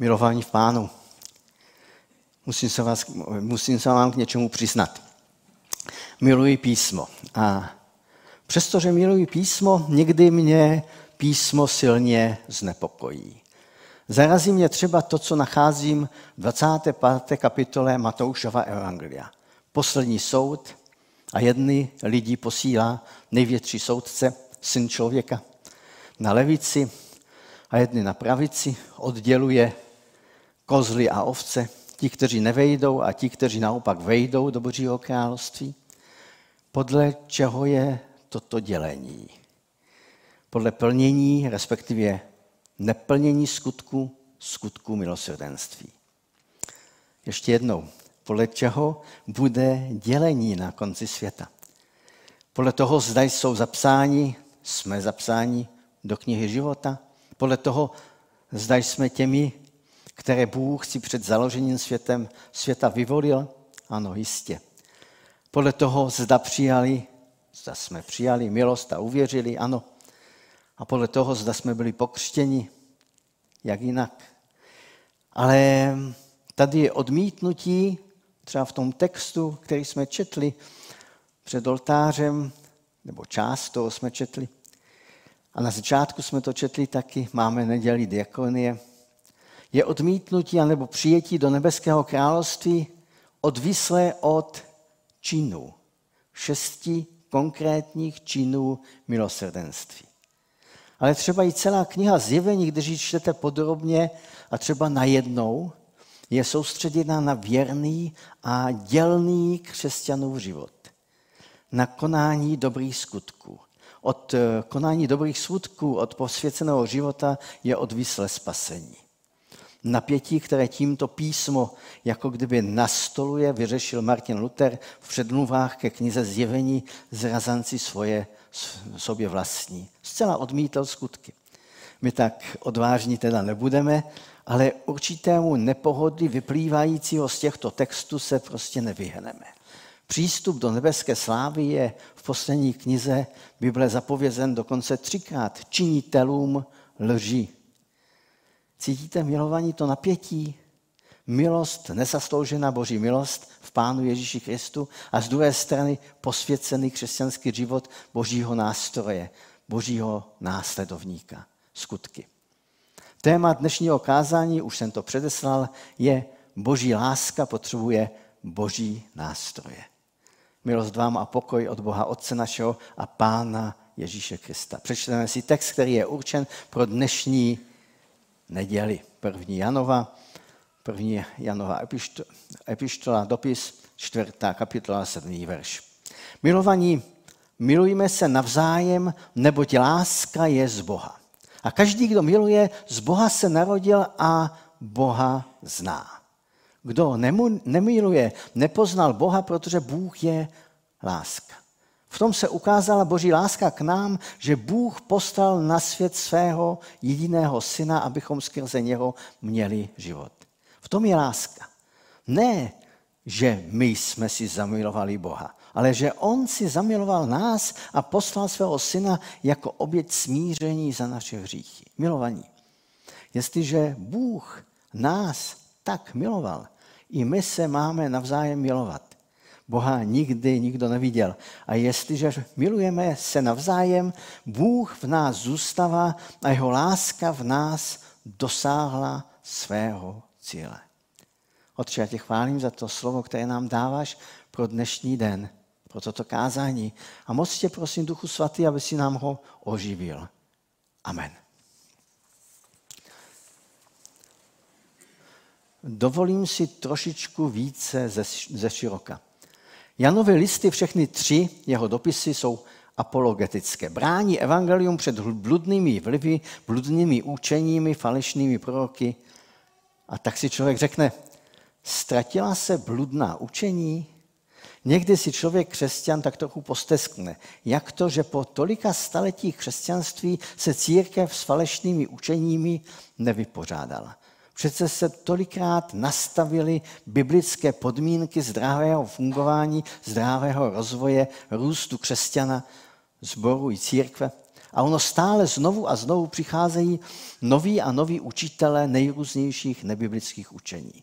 Milování v pánu. Musím se, vás, musím se vám k něčemu přiznat. Miluji písmo. A přestože miluji písmo, někdy mě písmo silně znepokojí. Zarazí mě třeba to, co nacházím v 25. kapitole Matoušova Evangelia. Poslední soud a jedny lidi posílá největší soudce, syn člověka, na levici a jedny na pravici, odděluje kozly a ovce, ti, kteří nevejdou a ti, kteří naopak vejdou do Božího království. Podle čeho je toto dělení? Podle plnění, respektive neplnění skutku, skutku milosrdenství. Ještě jednou, podle čeho bude dělení na konci světa. Podle toho, zda jsou zapsáni, jsme zapsáni do knihy života. Podle toho, zda jsme těmi, které Bůh si před založením světem, světa vyvolil? Ano, jistě. Podle toho, zda přijali, zda jsme přijali milost a uvěřili? Ano. A podle toho, zda jsme byli pokřtěni? Jak jinak? Ale tady je odmítnutí, třeba v tom textu, který jsme četli před oltářem, nebo část toho jsme četli. A na začátku jsme to četli taky, máme neděli diakonie, je odmítnutí anebo přijetí do nebeského království odvislé od činů, šesti konkrétních činů milosrdenství. Ale třeba i celá kniha Zjevení, když ji čtete podrobně a třeba najednou, je soustředěna na věrný a dělný křesťanův život. Na konání dobrých skutků. Od konání dobrých skutků, od posvěceného života je odvislé spasení napětí, které tímto písmo jako kdyby nastoluje, vyřešil Martin Luther v předmluvách ke knize Zjevení zrazanci svoje sobě vlastní. Zcela odmítal skutky. My tak odvážní teda nebudeme, ale určitému nepohody vyplývajícího z těchto textů se prostě nevyhneme. Přístup do nebeské slávy je v poslední knize Bible zapovězen dokonce třikrát činitelům lží. Cítíte milovaní to napětí? Milost, nesasloužená boží milost v Pánu Ježíši Kristu a z druhé strany posvěcený křesťanský život božího nástroje, božího následovníka, skutky. Téma dnešního kázání, už jsem to předeslal, je boží láska potřebuje boží nástroje. Milost vám a pokoj od Boha Otce našeho a Pána Ježíše Krista. Přečteme si text, který je určen pro dnešní neděli. První Janova, první Janova epištola, dopis, čtvrtá kapitola, sedmý verš. Milovaní, milujme se navzájem, neboť láska je z Boha. A každý, kdo miluje, z Boha se narodil a Boha zná. Kdo nemiluje, nepoznal Boha, protože Bůh je láska. V tom se ukázala boží láska k nám, že Bůh postal na svět svého jediného syna, abychom skrze něho měli život. V tom je láska. Ne, že my jsme si zamilovali Boha, ale že On si zamiloval nás a poslal svého syna jako oběť smíření za naše hříchy. Milovaní. Jestliže Bůh nás tak miloval, i my se máme navzájem milovat. Boha nikdy nikdo neviděl. A jestliže milujeme se navzájem, Bůh v nás zůstává a jeho láska v nás dosáhla svého cíle. Otče, já tě chválím za to slovo, které nám dáváš pro dnešní den, pro toto kázání. A moc tě prosím, Duchu Svatý, aby si nám ho oživil. Amen. Dovolím si trošičku více ze, ze široka. Janovy listy, všechny tři jeho dopisy jsou apologetické. Brání evangelium před bludnými vlivy, bludnými učeními, falešnými proroky. A tak si člověk řekne, ztratila se bludná učení? Někdy si člověk křesťan tak trochu posteskne. Jak to, že po tolika staletích křesťanství se církev s falešnými učeními nevypořádala? Přece se tolikrát nastavily biblické podmínky zdravého fungování, zdravého rozvoje, růstu křesťana, zboru i církve. A ono stále znovu a znovu přicházejí noví a noví učitele nejrůznějších nebiblických učení.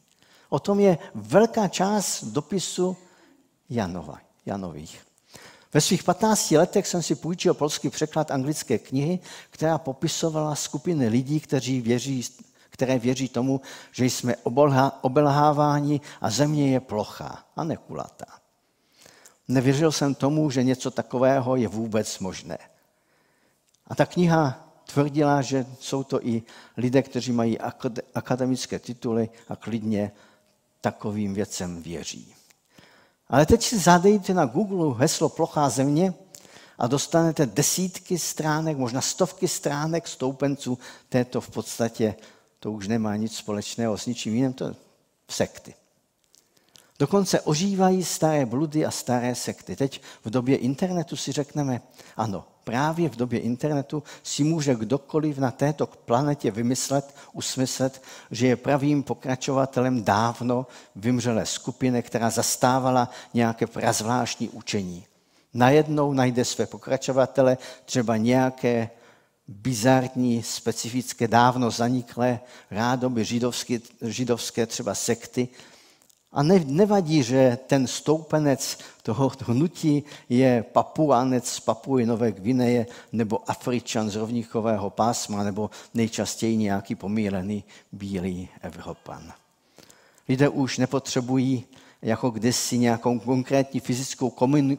O tom je velká část dopisu Janova, Janových. Ve svých 15 letech jsem si půjčil polský překlad anglické knihy, která popisovala skupiny lidí, kteří věří, které věří tomu, že jsme obelháváni a země je plochá a nekulatá. Nevěřil jsem tomu, že něco takového je vůbec možné. A ta kniha tvrdila, že jsou to i lidé, kteří mají akademické tituly a klidně takovým věcem věří. Ale teď si zadejte na Google heslo plochá země a dostanete desítky stránek, možná stovky stránek stoupenců této v podstatě, to už nemá nic společného s ničím jiným, to sekty. Dokonce ožívají staré bludy a staré sekty. Teď v době internetu si řekneme, ano, právě v době internetu si může kdokoliv na této planetě vymyslet, usmyslet, že je pravým pokračovatelem dávno vymřelé skupiny, která zastávala nějaké prazvláštní učení. Najednou najde své pokračovatele, třeba nějaké bizarní, specifické, dávno zaniklé rádoby židovské, židovské třeba sekty, a ne, nevadí, že ten stoupenec toho hnutí je papuánec z Papuji Nové Gvineje nebo Afričan z rovníkového pásma nebo nejčastěji nějaký pomílený bílý Evropan. Lidé už nepotřebují jako kdysi nějakou konkrétní fyzickou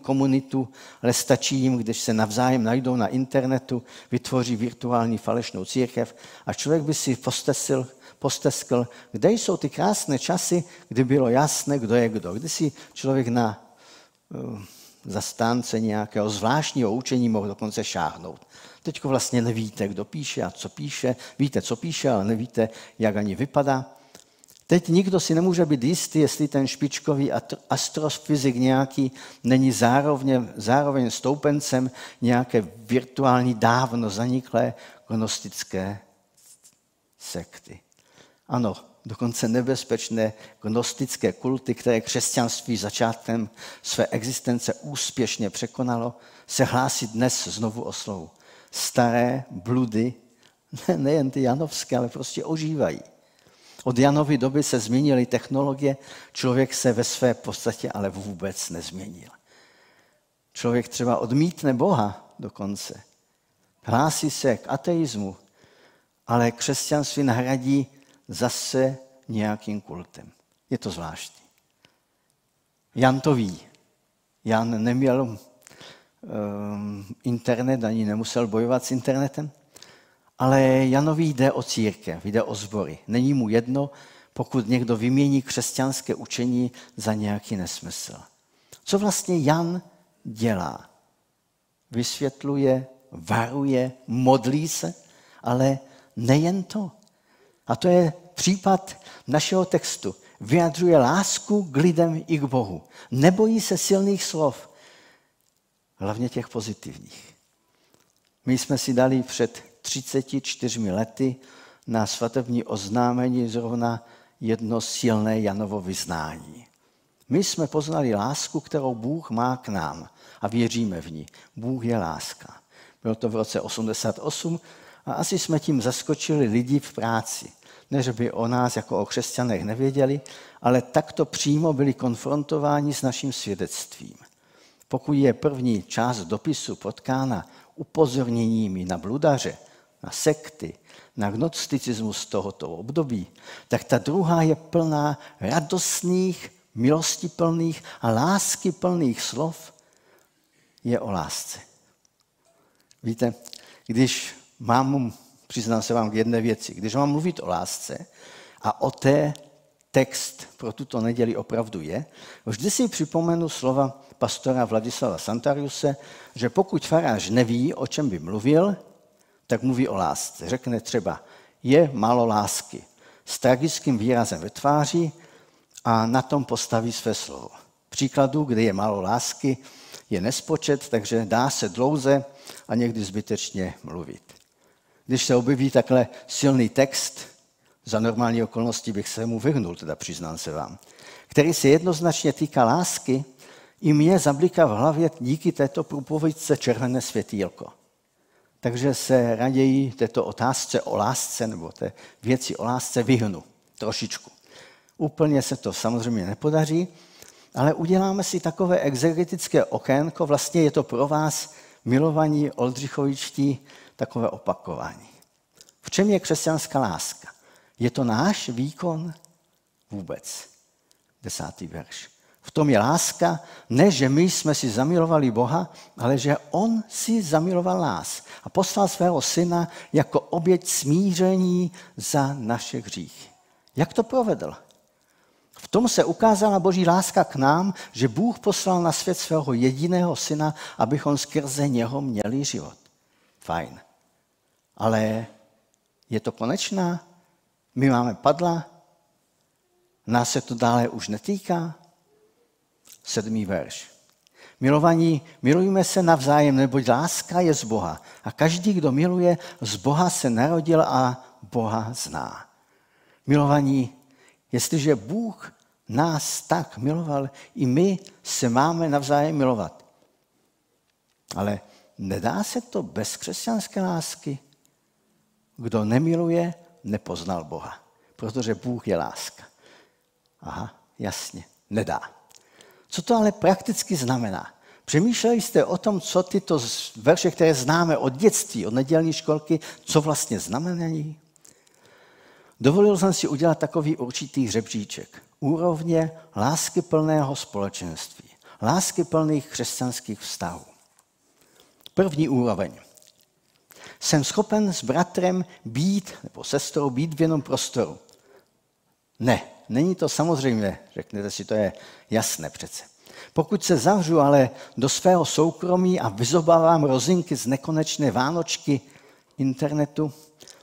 komunitu, ale stačí jim, když se navzájem najdou na internetu, vytvoří virtuální falešnou církev a člověk by si postesil posteskl, kde jsou ty krásné časy, kdy bylo jasné, kdo je kdo. Kdy si člověk na uh, zastánce nějakého zvláštního učení mohl dokonce šáhnout. Teď vlastně nevíte, kdo píše a co píše. Víte, co píše, ale nevíte, jak ani vypadá. Teď nikdo si nemůže být jistý, jestli ten špičkový astrofyzik nějaký není zároveň, zároveň stoupencem nějaké virtuální dávno zaniklé gnostické sekty. Ano, dokonce nebezpečné gnostické kulty, které křesťanství začátkem své existence úspěšně překonalo, se hlásí dnes znovu o slovu. Staré bludy, nejen ty janovské, ale prostě ožívají. Od Janovy doby se změnily technologie, člověk se ve své podstatě ale vůbec nezměnil. Člověk třeba odmítne Boha dokonce. Hlásí se k ateismu, ale křesťanství nahradí zase nějakým kultem. Je to zvláštní. Jan to ví. Jan neměl um, internet, ani nemusel bojovat s internetem, ale Janovi jde o církev, jde o zbory. Není mu jedno, pokud někdo vymění křesťanské učení za nějaký nesmysl. Co vlastně Jan dělá? Vysvětluje, varuje, modlí se, ale nejen to. A to je případ našeho textu. Vyjadřuje lásku k lidem i k Bohu. Nebojí se silných slov, hlavně těch pozitivních. My jsme si dali před 34 lety na svatební oznámení zrovna jedno silné Janovo vyznání. My jsme poznali lásku, kterou Bůh má k nám a věříme v ní. Bůh je láska. Bylo to v roce 88 a asi jsme tím zaskočili lidi v práci. Ne, že by o nás jako o křesťanech nevěděli, ale takto přímo byli konfrontováni s naším svědectvím. Pokud je první část dopisu potkána upozorněními na bludaře, na sekty, na gnosticismus tohoto období, tak ta druhá je plná radostných, milostiplných a láskyplných slov, je o lásce. Víte, když mám přiznám se vám k jedné věci. Když mám mluvit o lásce a o té text pro tuto neděli opravdu je, vždy si připomenu slova pastora Vladislava Santariuse, že pokud farář neví, o čem by mluvil, tak mluví o lásce. Řekne třeba, je málo lásky, s tragickým výrazem ve tváři a na tom postaví své slovo. Příkladů, kde je málo lásky, je nespočet, takže dá se dlouze a někdy zbytečně mluvit. Když se objeví takhle silný text, za normální okolnosti bych se mu vyhnul, teda přiznám se vám, který se jednoznačně týká lásky, i mě zabliká v hlavě díky této průpovědce červené světýlko. Takže se raději této otázce o lásce nebo té věci o lásce vyhnu trošičku. Úplně se to samozřejmě nepodaří, ale uděláme si takové exegetické okénko, vlastně je to pro vás milovaní Oldřichovičtí takové opakování. V čem je křesťanská láska? Je to náš výkon? Vůbec. Desátý verš. V tom je láska, ne, že my jsme si zamilovali Boha, ale že On si zamiloval nás a poslal svého syna jako oběť smíření za naše hříchy. Jak to provedl? V tom se ukázala boží láska k nám, že Bůh poslal na svět svého jediného syna, abychom skrze něho měli život. Fajn. Ale je to konečná? My máme padla? Nás se to dále už netýká? Sedmý verš. Milovaní, milujme se navzájem, neboť láska je z Boha. A každý, kdo miluje, z Boha se narodil a Boha zná. Milovaní, jestliže Bůh nás tak miloval, i my se máme navzájem milovat. Ale nedá se to bez křesťanské lásky. Kdo nemiluje, nepoznal Boha, protože Bůh je láska. Aha, jasně, nedá. Co to ale prakticky znamená? Přemýšleli jste o tom, co tyto verše, které známe od dětství, od nedělní školky, co vlastně znamenají? Dovolil jsem si udělat takový určitý hřebříček. Úrovně lásky plného společenství, lásky plných křesťanských vztahů. První úroveň. Jsem schopen s bratrem být, nebo sestrou být v jednom prostoru. Ne, není to samozřejmé, řeknete si, to je jasné přece. Pokud se zavřu ale do svého soukromí a vyzobávám rozinky z nekonečné vánočky internetu,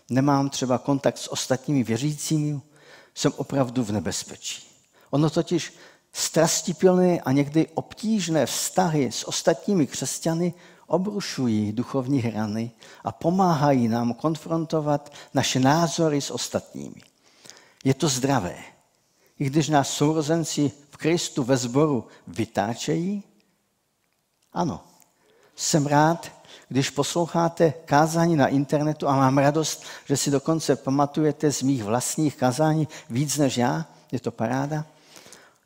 nemám třeba kontakt s ostatními věřícími, jsem opravdu v nebezpečí. Ono totiž strastipilné a někdy obtížné vztahy s ostatními křesťany obrušují duchovní hrany a pomáhají nám konfrontovat naše názory s ostatními. Je to zdravé. I když nás sourozenci v Kristu ve sboru vytáčejí, ano, jsem rád, když posloucháte kázání na internetu a mám radost, že si dokonce pamatujete z mých vlastních kázání víc než já, je to paráda.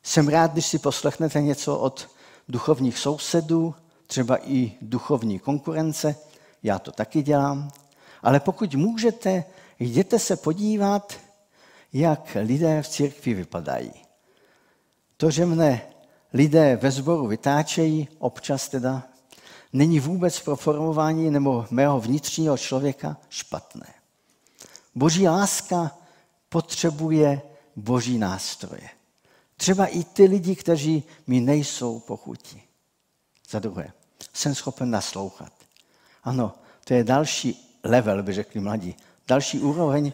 Jsem rád, když si poslechnete něco od duchovních sousedů, třeba i duchovní konkurence, já to taky dělám, ale pokud můžete, jděte se podívat, jak lidé v církvi vypadají. To, že mne lidé ve sboru vytáčejí, občas teda, není vůbec pro formování nebo mého vnitřního člověka špatné. Boží láska potřebuje boží nástroje. Třeba i ty lidi, kteří mi nejsou pochutí. Za druhé, jsem schopen naslouchat. Ano, to je další level, by řekli mladí. Další úroveň.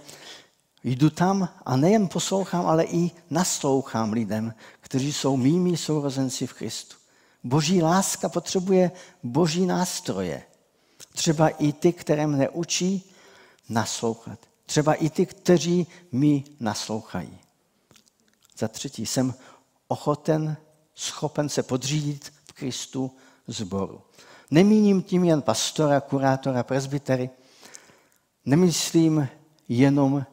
Jdu tam a nejen poslouchám, ale i naslouchám lidem, kteří jsou mými sourozenci v Kristu. Boží láska potřebuje boží nástroje. Třeba i ty, které mne učí naslouchat. Třeba i ty, kteří mi naslouchají. Za třetí, jsem ochoten, schopen se podřídit v Kristu zboru. Nemíním tím jen pastora, kurátora, presbytery. Nemyslím jenom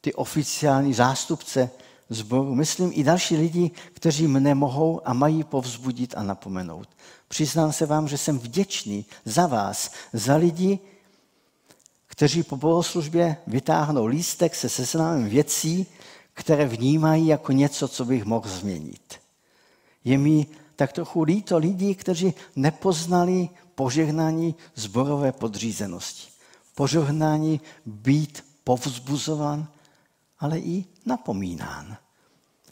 ty oficiální zástupce zboru. Myslím i další lidi, kteří mne mohou a mají povzbudit a napomenout. Přiznám se vám, že jsem vděčný za vás, za lidi, kteří po bohoslužbě vytáhnou lístek se seznamem věcí, které vnímají jako něco, co bych mohl změnit. Je mi tak trochu líto lidí, kteří nepoznali požehnání zborové podřízenosti. Požehnání být povzbuzovan, ale i napomínán.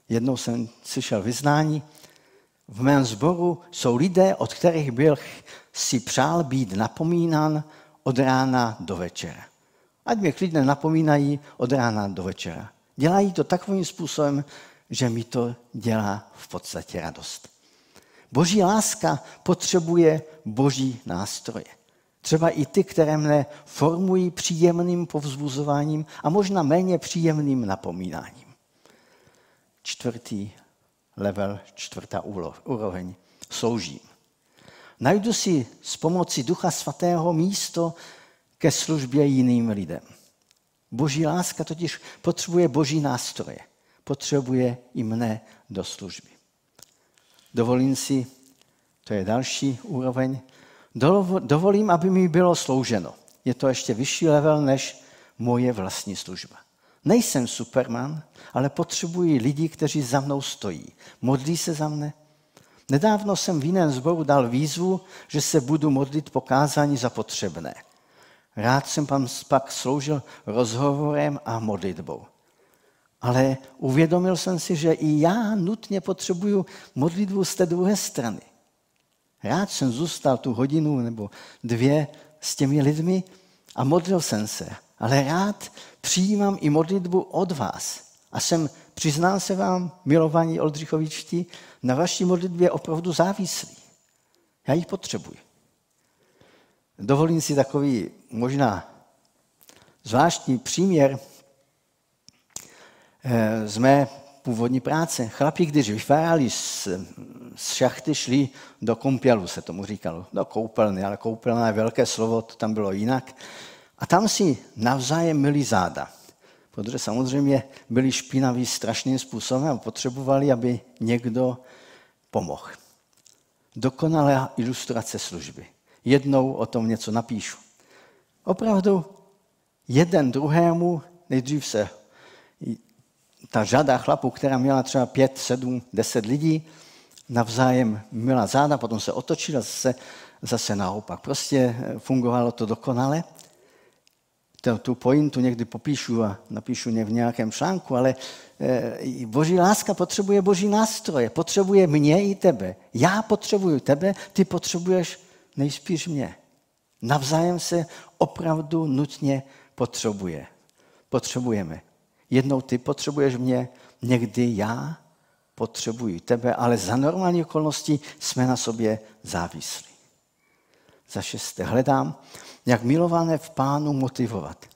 Jednou jsem slyšel vyznání, v mém zboru jsou lidé, od kterých byl si přál být napomínán od rána do večera. Ať mě klidně napomínají od rána do večera. Dělají to takovým způsobem, že mi to dělá v podstatě radost. Boží láska potřebuje boží nástroje. Třeba i ty, které mne formují příjemným povzbuzováním a možná méně příjemným napomínáním. Čtvrtý level, čtvrtá úroveň. Sloužím. Najdu si s pomocí Ducha Svatého místo, ke službě jiným lidem. Boží láska totiž potřebuje boží nástroje. Potřebuje i mne do služby. Dovolím si, to je další úroveň, dovolím, aby mi bylo slouženo. Je to ještě vyšší level než moje vlastní služba. Nejsem superman, ale potřebuji lidi, kteří za mnou stojí. Modlí se za mne. Nedávno jsem v jiném zboru dal výzvu, že se budu modlit pokázání za potřebné. Rád jsem pak sloužil rozhovorem a modlitbou. Ale uvědomil jsem si, že i já nutně potřebuju modlitbu z té druhé strany. Rád jsem zůstal tu hodinu nebo dvě s těmi lidmi a modlil jsem se. Ale rád přijímám i modlitbu od vás. A jsem, přiznám se vám, milovaní Oldřichovičtí, na vaší modlitbě opravdu závislý. Já ji potřebuji. Dovolím si takový možná zvláštní příměr eh, z mé původní práce. Chlapi, když vyfárali z, z šachty, šli do koupělu, se tomu říkalo, do koupelny, ale koupelna je velké slovo, to tam bylo jinak. A tam si navzájem myli záda. Protože samozřejmě byli špinaví strašným způsobem a potřebovali, aby někdo pomohl. Dokonalá ilustrace služby. Jednou o tom něco napíšu. Opravdu jeden druhému, nejdřív se ta řada chlapů, která měla třeba pět, sedm, deset lidí, navzájem měla záda, potom se otočila zase, zase naopak. Prostě fungovalo to dokonale tu pointu někdy popíšu a napíšu v nějakém článku, ale eh, boží láska potřebuje boží nástroje, potřebuje mě i tebe. Já potřebuju tebe, ty potřebuješ nejspíš mě. Navzájem se opravdu nutně potřebuje. Potřebujeme. Jednou ty potřebuješ mě, někdy já potřebuji tebe, ale za normální okolnosti jsme na sobě závislí. Za šesté, hledám jak milované v pánu motivovat.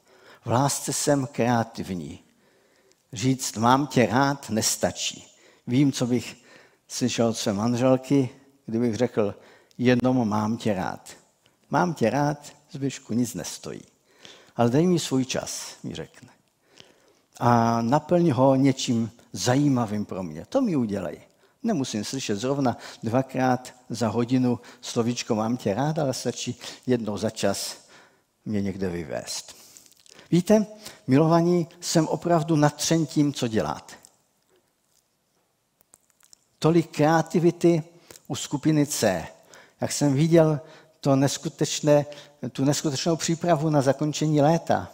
V lásce jsem kreativní. Říct mám tě rád nestačí. Vím, co bych slyšel od své manželky, kdybych řekl jenom mám tě rád. Mám tě rád, zbyšku nic nestojí. Ale dej mi svůj čas, mi řekne. A naplň ho něčím zajímavým pro mě. To mi udělej. Nemusím slyšet zrovna dvakrát za hodinu slovíčko mám tě rád, ale stačí jednou za čas mě někde vyvést. Víte, milovaní, jsem opravdu natřen tím, co děláte. Tolik kreativity u skupiny C. Jak jsem viděl to neskutečné, tu neskutečnou přípravu na zakončení léta,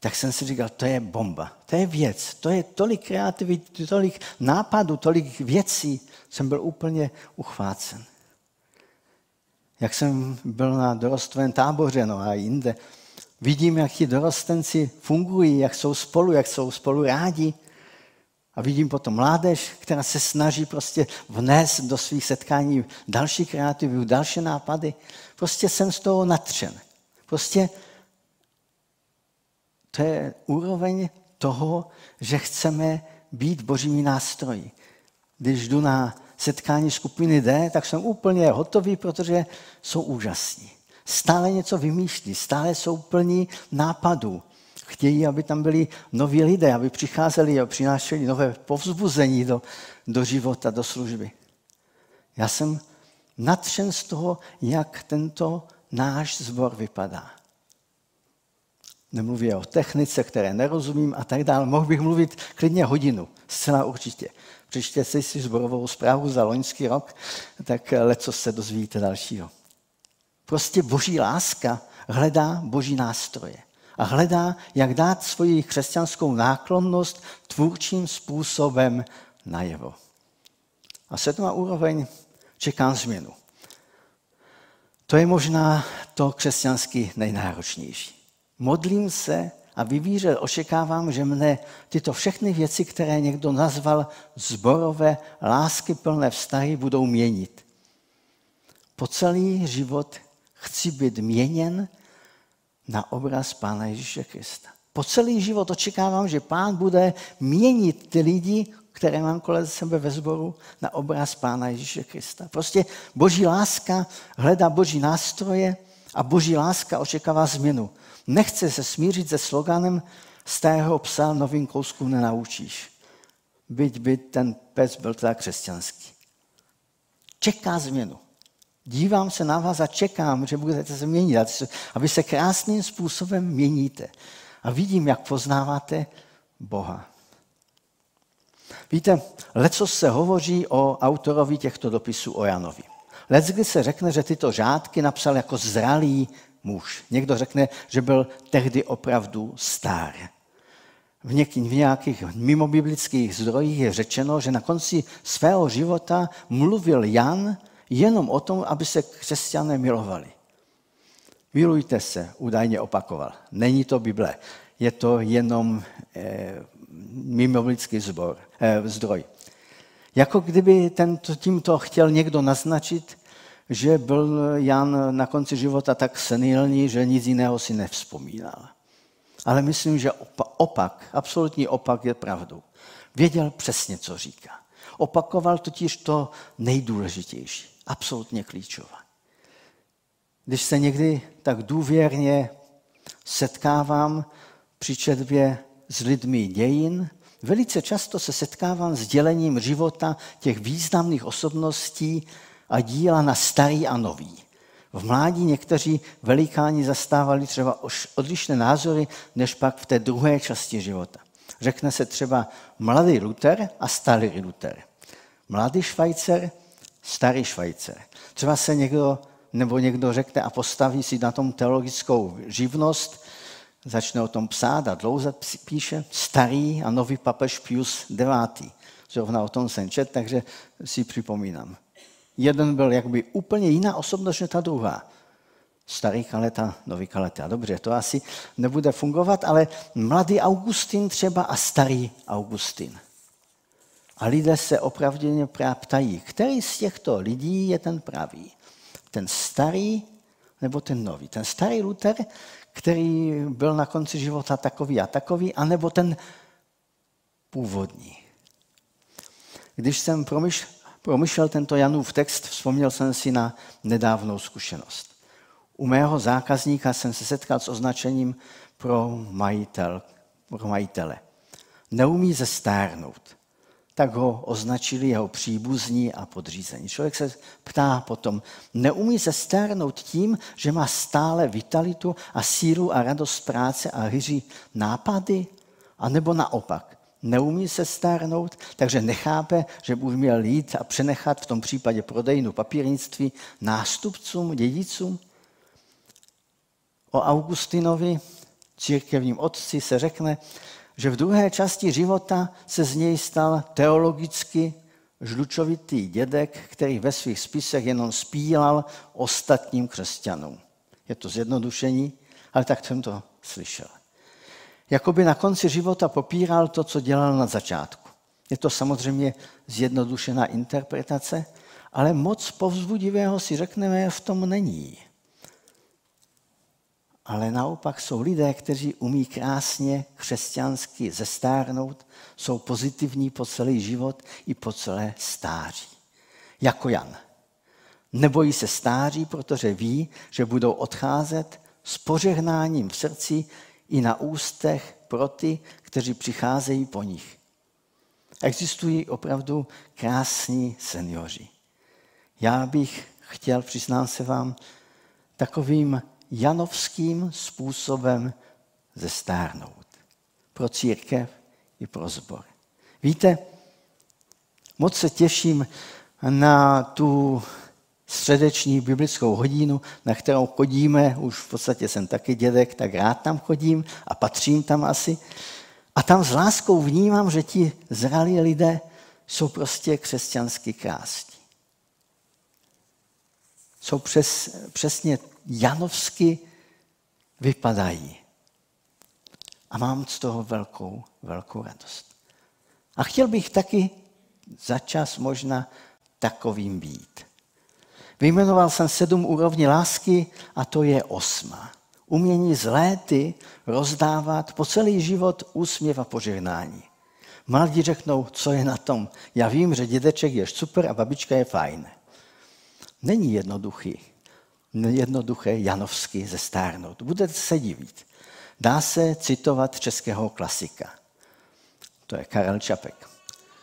tak jsem si říkal, to je bomba, to je věc, to je tolik kreativity, tolik nápadů, tolik věcí, jsem byl úplně uchvácen. Jak jsem byl na dorostovém táboře no a jinde, vidím, jak ti dorostenci fungují, jak jsou spolu, jak jsou spolu rádi. A vidím potom mládež, která se snaží prostě vnést do svých setkání další kreativitu, další nápady. Prostě jsem z toho natřen. Prostě to je úroveň toho, že chceme být božími nástroji. Když jdu na setkání skupiny D, tak jsem úplně hotový, protože jsou úžasní. Stále něco vymýšlí, stále jsou plní nápadů. Chtějí, aby tam byli noví lidé, aby přicházeli a přinášeli nové povzbuzení do, do života, do služby. Já jsem natřen z toho, jak tento náš zbor vypadá. Nemluví o technice, které nerozumím a tak dále. Mohl bych mluvit klidně hodinu, zcela určitě. Přečtěte si zborovou zprávu za loňský rok, tak leco se dozvíte dalšího. Prostě boží láska hledá boží nástroje a hledá, jak dát svoji křesťanskou náklonnost tvůrčím způsobem najevo. A sedmá úroveň čekám změnu. To je možná to křesťansky nejnáročnější. Modlím se a vyvířel očekávám, že mne tyto všechny věci, které někdo nazval zborové, lásky plné vztahy, budou měnit. Po celý život chci být měněn na obraz Pána Ježíše Krista. Po celý život očekávám, že Pán bude měnit ty lidi, které mám kolem sebe ve sboru, na obraz Pána Ježíše Krista. Prostě boží láska hledá boží nástroje A boží láska očekává změnu. Nechce se smířit se sloganem starého psa novým kouskům nenaučíš. Byť by ten pes byl teda křesťanský. Čeká změnu. Dívám se na vás a čekám, že budete se měnit, a vy se krásným způsobem měníte. A vidím, jak poznáváte Boha. Víte, leco se hovoří o autorovi těchto dopisů o Janovi. Lec, kdy se řekne, že tyto řádky napsal jako zralý muž. Někdo řekne, že byl tehdy opravdu star. V, něk- v nějakých mimobiblických zdrojích je řečeno, že na konci svého života mluvil Jan jenom o tom, aby se křesťané milovali. Milujte se, údajně opakoval. Není to Bible, je to jenom eh, mimobiblický zbor, eh, zdroj. Jako kdyby tento, tímto chtěl někdo naznačit, že byl Jan na konci života tak senilní, že nic jiného si nevzpomínal. Ale myslím, že opak, absolutní opak je pravdou. Věděl přesně, co říká. Opakoval totiž to nejdůležitější, absolutně klíčové. Když se někdy tak důvěrně setkávám při četbě s lidmi dějin, velice často se setkávám s dělením života těch významných osobností a díla na starý a nový. V mládí někteří velikáni zastávali třeba odlišné názory, než pak v té druhé části života. Řekne se třeba mladý Luther a starý Luther. Mladý Švajcer, starý Švajcer. Třeba se někdo nebo někdo řekne a postaví si na tom teologickou živnost, začne o tom psát a dlouze píše starý a nový papež Pius IX. Zrovna o tom jsem čet, takže si připomínám. Jeden byl jakby úplně jiná osobnost než ta druhá. Starý kaleta, nový kaleta. Dobře, to asi nebude fungovat, ale mladý Augustin třeba a starý Augustin. A lidé se opravdu ptají, který z těchto lidí je ten pravý? Ten starý nebo ten nový? Ten starý Luther, který byl na konci života takový a takový, anebo ten původní. Když jsem promyšl, promyšlel tento Janův text, vzpomněl jsem si na nedávnou zkušenost. U mého zákazníka jsem se setkal s označením pro, majitel, pro majitele. Neumí zestárnout. Tak ho označili jeho příbuzní a podřízení. Člověk se ptá potom, neumí zestárnout tím, že má stále vitalitu a sílu a radost práce a hyří nápady? A nebo naopak, neumí se stárnout, takže nechápe, že by měl jít a přenechat v tom případě prodejnu papírnictví nástupcům, dědicům. O Augustinovi, církevním otci, se řekne, že v druhé části života se z něj stal teologicky žlučovitý dědek, který ve svých spisech jenom spílal ostatním křesťanům. Je to zjednodušení, ale tak jsem to slyšel jakoby na konci života popíral to, co dělal na začátku. Je to samozřejmě zjednodušená interpretace, ale moc povzbudivého si řekneme v tom není. Ale naopak jsou lidé, kteří umí krásně křesťansky zestárnout, jsou pozitivní po celý život i po celé stáří. Jako Jan. Nebojí se stáří, protože ví, že budou odcházet s požehnáním v srdci i na ústech pro ty, kteří přicházejí po nich. Existují opravdu krásní seniori. Já bych chtěl, přiznám se vám, takovým janovským způsobem zestárnout. Pro církev i pro zbor. Víte, moc se těším na tu středeční biblickou hodinu, na kterou chodíme, už v podstatě jsem taky dědek, tak rád tam chodím a patřím tam asi. A tam s láskou vnímám, že ti zralí lidé jsou prostě křesťansky krásní. Jsou přes, přesně janovsky vypadají. A mám z toho velkou, velkou radost. A chtěl bych taky za čas možná takovým být. Vyjmenoval jsem sedm úrovní lásky a to je osma. Umění z léty rozdávat po celý život úsměv a požehnání. Mladí řeknou, co je na tom. Já vím, že dědeček je super a babička je fajn. Není jednoduchý, jednoduché janovsky zestárnout. Budete se divit. Dá se citovat českého klasika. To je Karel Čapek.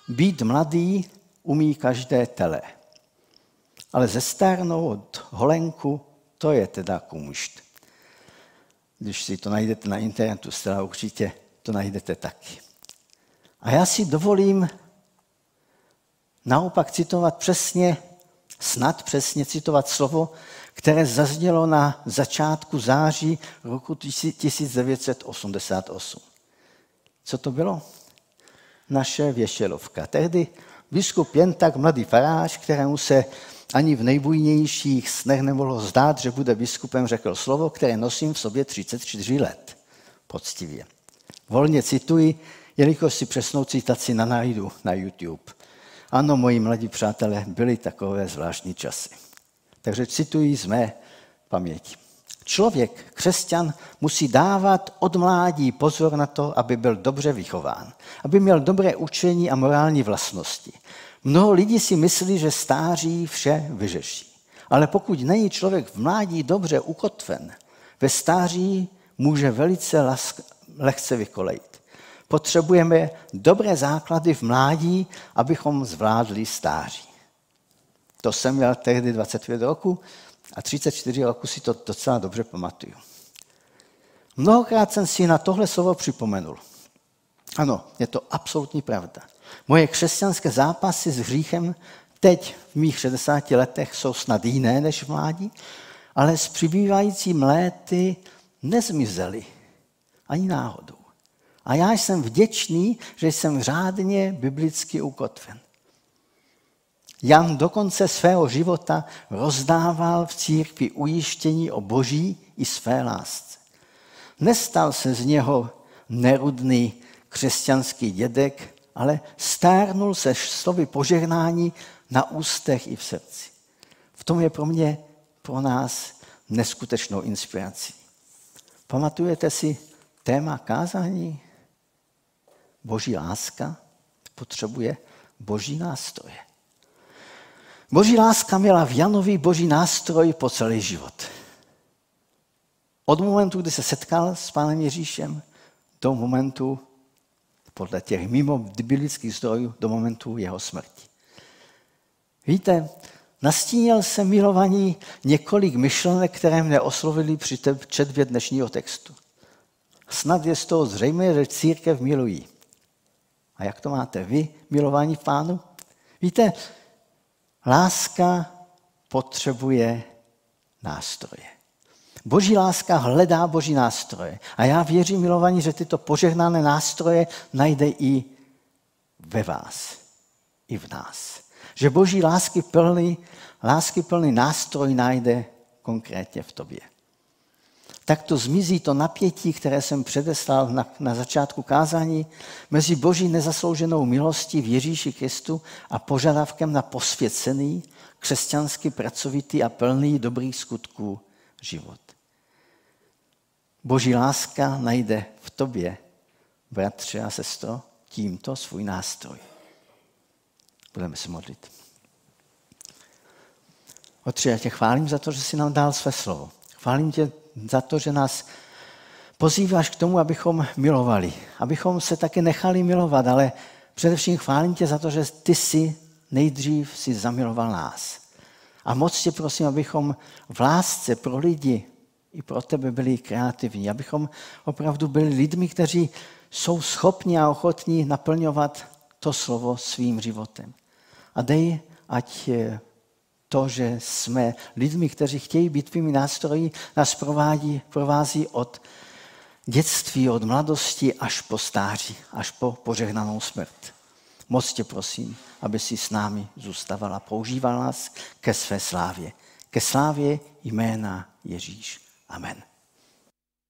Být mladý umí každé tele, ale zestárnout holenku, to je teda kumšt. Když si to najdete na internetu, zcela určitě to najdete taky. A já si dovolím naopak citovat přesně, snad přesně citovat slovo, které zaznělo na začátku září roku 1988. Co to bylo? Naše věšelovka. Tehdy biskup jen tak mladý farář, kterému se ani v nejbujnějších snech nemohlo zdát, že bude biskupem, řekl slovo, které nosím v sobě 34 let. Poctivě. Volně cituji, jelikož si přesnou citaci nanajdu na YouTube. Ano, moji mladí přátelé, byly takové zvláštní časy. Takže cituji z mé paměti. Člověk, křesťan, musí dávat od mládí pozor na to, aby byl dobře vychován, aby měl dobré učení a morální vlastnosti. Mnoho lidí si myslí, že stáří vše vyřeší. Ale pokud není člověk v mládí dobře ukotven, ve stáří může velice lask, lehce vykolejit. Potřebujeme dobré základy v mládí, abychom zvládli stáří. To jsem měl tehdy 25 roku a 34 roku si to docela dobře pamatuju. Mnohokrát jsem si na tohle slovo připomenul. Ano, je to absolutní pravda. Moje křesťanské zápasy s hříchem teď v mých 60 letech jsou snad jiné než v mládí, ale s přibývajícím léty nezmizely ani náhodou. A já jsem vděčný, že jsem řádně biblicky ukotven. Jan do konce svého života rozdával v církvi ujištění o boží i své lásce. Nestal se z něho nerudný křesťanský dědek, ale stárnul se slovy požehnání na ústech i v srdci. V tom je pro mě, pro nás neskutečnou inspirací. Pamatujete si téma kázání? Boží láska potřebuje boží nástroje. Boží láska měla v Janovi boží nástroj po celý život. Od momentu, kdy se setkal s pánem Ježíšem, do momentu, podle těch mimo biblických zdrojů, do momentu jeho smrti. Víte, nastínil se milovaní několik myšlenek, které mě oslovili při četbě dnešního textu. Snad je z toho zřejmé, že církev milují. A jak to máte vy, milování v pánu? Víte, láska potřebuje nástroje. Boží láska hledá boží nástroje. A já věřím, milovaní, že tyto požehnané nástroje najde i ve vás, i v nás. Že boží lásky plný, lásky plný nástroj najde konkrétně v tobě tak to zmizí to napětí, které jsem předeslal na, na začátku kázání, mezi boží nezaslouženou milostí v Ježíši Kristu a požadavkem na posvěcený, křesťansky pracovitý a plný dobrých skutků život. Boží láska najde v tobě, bratře a sestro, tímto svůj nástroj. Budeme se modlit. Otře, já tě chválím za to, že jsi nám dal své slovo. Chválím tě za to, že nás pozýváš k tomu, abychom milovali. Abychom se taky nechali milovat, ale především chválím tě za to, že ty si nejdřív si zamiloval nás. A moc tě prosím, abychom v lásce pro lidi i pro tebe byli kreativní, abychom opravdu byli lidmi, kteří jsou schopni a ochotní naplňovat to slovo svým životem. A dej, ať to, že jsme lidmi, kteří chtějí být tvými nástroji, nás provádí, provází od dětství, od mladosti až po stáří, až po požehnanou smrt. Moc tě prosím, aby si s námi zůstaval a používal nás ke své slávě. Ke slávě jména Ježíš. Amen.